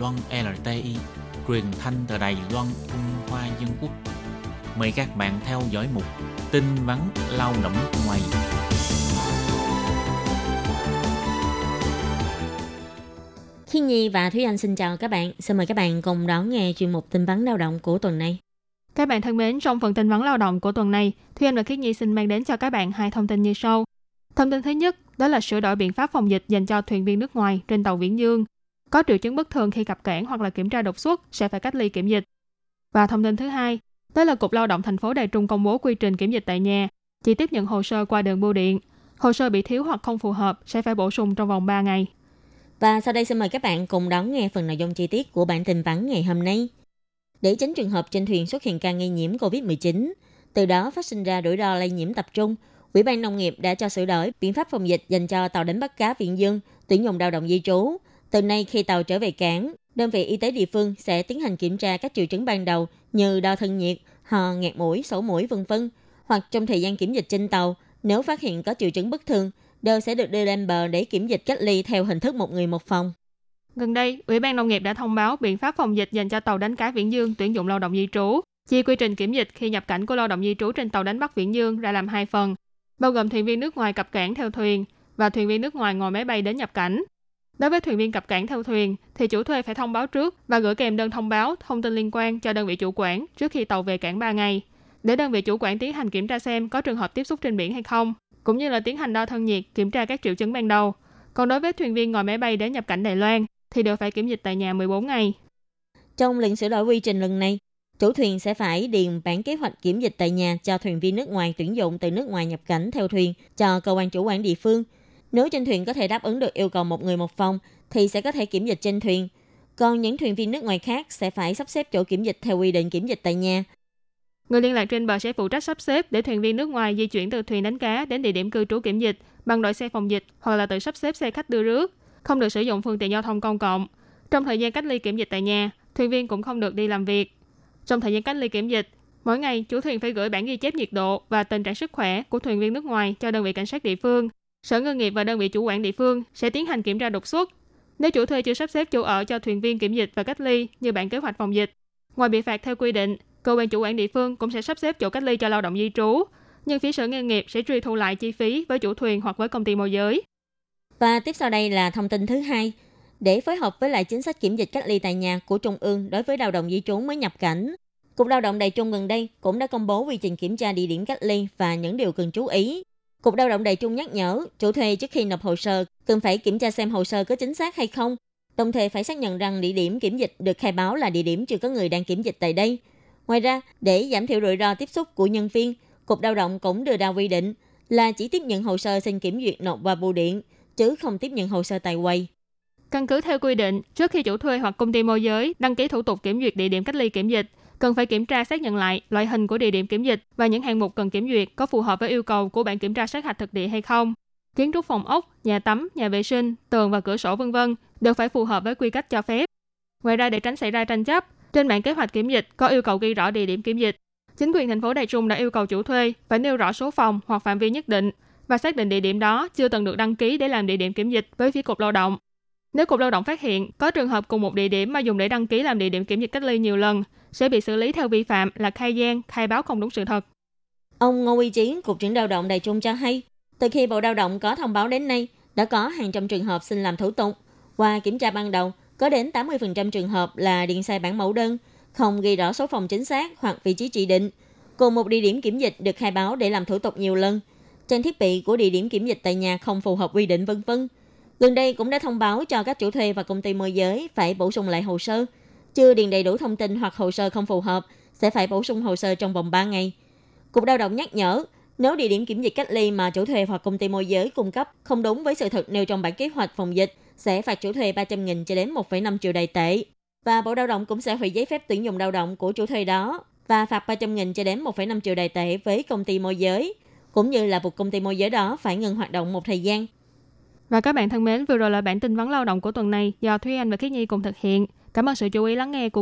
Loan LTI, truyền thanh từ Đài Loan, Trung Hoa Dân Quốc. Mời các bạn theo dõi mục tin vắn lao động ngoài. Khi Nhi và Thúy Anh xin chào các bạn. Xin mời các bạn cùng đón nghe chuyên mục tin vắn lao động của tuần này. Các bạn thân mến, trong phần tin vắn lao động của tuần này, Thúy Anh và Khiết Nhi xin mang đến cho các bạn hai thông tin như sau. Thông tin thứ nhất, đó là sửa đổi biện pháp phòng dịch dành cho thuyền viên nước ngoài trên tàu Viễn Dương. Có triệu chứng bất thường khi cập cảng hoặc là kiểm tra đột xuất sẽ phải cách ly kiểm dịch. Và thông tin thứ hai, đó là Cục Lao động thành phố Đài Trung công bố quy trình kiểm dịch tại nhà, chỉ tiếp nhận hồ sơ qua đường bưu điện. Hồ sơ bị thiếu hoặc không phù hợp sẽ phải bổ sung trong vòng 3 ngày. Và sau đây xin mời các bạn cùng đón nghe phần nội dung chi tiết của bản tin vắn ngày hôm nay. Để tránh trường hợp trên thuyền xuất hiện ca nghi nhiễm COVID-19, từ đó phát sinh ra rủi ro lây nhiễm tập trung, Ủy ban Nông nghiệp đã cho sửa đổi biện pháp phòng dịch dành cho tàu đánh bắt cá Viện Dương tuyển dụng lao động di trú. Từ nay khi tàu trở về cảng, đơn vị y tế địa phương sẽ tiến hành kiểm tra các triệu chứng ban đầu như đo thân nhiệt, ho, nghẹt mũi, sổ mũi vân vân. Hoặc trong thời gian kiểm dịch trên tàu, nếu phát hiện có triệu chứng bất thường, đều sẽ được đưa lên bờ để kiểm dịch cách ly theo hình thức một người một phòng. Gần đây, Ủy ban Nông nghiệp đã thông báo biện pháp phòng dịch dành cho tàu đánh cá Viễn Dương tuyển dụng lao động di trú. Chia quy trình kiểm dịch khi nhập cảnh của lao động di trú trên tàu đánh bắt Viễn Dương ra làm hai phần, bao gồm thuyền viên nước ngoài cập cảng theo thuyền và thuyền viên nước ngoài ngồi máy bay đến nhập cảnh. Đối với thuyền viên cập cảng theo thuyền, thì chủ thuê phải thông báo trước và gửi kèm đơn thông báo thông tin liên quan cho đơn vị chủ quản trước khi tàu về cảng 3 ngày, để đơn vị chủ quản tiến hành kiểm tra xem có trường hợp tiếp xúc trên biển hay không, cũng như là tiến hành đo thân nhiệt, kiểm tra các triệu chứng ban đầu. Còn đối với thuyền viên ngồi máy bay đến nhập cảnh Đài Loan, thì đều phải kiểm dịch tại nhà 14 ngày. Trong lệnh sửa đổi quy trình lần này, chủ thuyền sẽ phải điền bản kế hoạch kiểm dịch tại nhà cho thuyền viên nước ngoài tuyển dụng từ nước ngoài nhập cảnh theo thuyền cho cơ quan chủ quản địa phương. Nếu trên thuyền có thể đáp ứng được yêu cầu một người một phòng thì sẽ có thể kiểm dịch trên thuyền. Còn những thuyền viên nước ngoài khác sẽ phải sắp xếp chỗ kiểm dịch theo quy định kiểm dịch tại nhà. Người liên lạc trên bờ sẽ phụ trách sắp xếp để thuyền viên nước ngoài di chuyển từ thuyền đánh cá đến địa điểm cư trú kiểm dịch bằng đội xe phòng dịch hoặc là tự sắp xếp xe khách đưa rước, không được sử dụng phương tiện giao thông công cộng. Trong thời gian cách ly kiểm dịch tại nhà, thuyền viên cũng không được đi làm việc. Trong thời gian cách ly kiểm dịch, mỗi ngày chủ thuyền phải gửi bản ghi chép nhiệt độ và tình trạng sức khỏe của thuyền viên nước ngoài cho đơn vị cảnh sát địa phương. Sở Ngư nghiệp và đơn vị chủ quản địa phương sẽ tiến hành kiểm tra đột xuất. Nếu chủ thuê chưa sắp xếp chỗ ở cho thuyền viên kiểm dịch và cách ly như bản kế hoạch phòng dịch, ngoài bị phạt theo quy định, cơ quan chủ quản địa phương cũng sẽ sắp xếp chỗ cách ly cho lao động di trú. Nhưng phía sở nghề nghiệp sẽ truy thu lại chi phí với chủ thuyền hoặc với công ty môi giới. Và tiếp sau đây là thông tin thứ hai. Để phối hợp với lại chính sách kiểm dịch cách ly tại nhà của Trung ương đối với lao động di trú mới nhập cảnh, Cục Lao động Đài Trung gần đây cũng đã công bố quy trình kiểm tra địa điểm cách ly và những điều cần chú ý. Cục Lao động Đài Trung nhắc nhở chủ thuê trước khi nộp hồ sơ cần phải kiểm tra xem hồ sơ có chính xác hay không, đồng thời phải xác nhận rằng địa điểm kiểm dịch được khai báo là địa điểm chưa có người đang kiểm dịch tại đây. Ngoài ra, để giảm thiểu rủi ro tiếp xúc của nhân viên, Cục Lao động cũng đưa ra quy định là chỉ tiếp nhận hồ sơ xin kiểm duyệt nộp qua bưu điện, chứ không tiếp nhận hồ sơ tại quầy. Căn cứ theo quy định, trước khi chủ thuê hoặc công ty môi giới đăng ký thủ tục kiểm duyệt địa điểm cách ly kiểm dịch, cần phải kiểm tra xác nhận lại loại hình của địa điểm kiểm dịch và những hạng mục cần kiểm duyệt có phù hợp với yêu cầu của bản kiểm tra sát hạch thực địa hay không. Kiến trúc phòng ốc, nhà tắm, nhà vệ sinh, tường và cửa sổ vân vân đều phải phù hợp với quy cách cho phép. Ngoài ra để tránh xảy ra tranh chấp, trên bản kế hoạch kiểm dịch có yêu cầu ghi rõ địa điểm kiểm dịch. Chính quyền thành phố Đài Trung đã yêu cầu chủ thuê phải nêu rõ số phòng hoặc phạm vi nhất định và xác định địa điểm đó chưa từng được đăng ký để làm địa điểm kiểm dịch với phía cục lao động. Nếu cục lao động phát hiện có trường hợp cùng một địa điểm mà dùng để đăng ký làm địa điểm kiểm dịch cách ly nhiều lần, sẽ bị xử lý theo vi phạm là khai gian, khai báo không đúng sự thật. Ông Ngô Uy Chiến, Cục trưởng Lao động Đài Trung cho hay, từ khi Bộ Lao động có thông báo đến nay, đã có hàng trăm trường hợp xin làm thủ tục. Qua kiểm tra ban đầu, có đến 80% trường hợp là điện sai bản mẫu đơn, không ghi rõ số phòng chính xác hoặc vị trí chỉ định. Cùng một địa điểm kiểm dịch được khai báo để làm thủ tục nhiều lần. Trang thiết bị của địa điểm kiểm dịch tại nhà không phù hợp quy định vân vân. Gần đây cũng đã thông báo cho các chủ thuê và công ty môi giới phải bổ sung lại hồ sơ. Chưa điền đầy đủ thông tin hoặc hồ sơ không phù hợp sẽ phải bổ sung hồ sơ trong vòng 3 ngày. Cục Lao động nhắc nhở, nếu địa điểm kiểm dịch cách ly mà chủ thuê hoặc công ty môi giới cung cấp không đúng với sự thật nêu trong bản kế hoạch phòng dịch, sẽ phạt chủ thuê 300.000 cho đến 1,5 triệu đài tệ. Và Bộ Lao động cũng sẽ hủy giấy phép tuyển dụng lao động của chủ thuê đó và phạt 300.000 cho đến 1,5 triệu đài tệ với công ty môi giới, cũng như là buộc công ty môi giới đó phải ngừng hoạt động một thời gian. Và các bạn thân mến, vừa rồi là bản tin vấn lao động của tuần này do Thúy Anh và Khiết Nhi cùng thực hiện. Cảm ơn sự chú ý lắng nghe của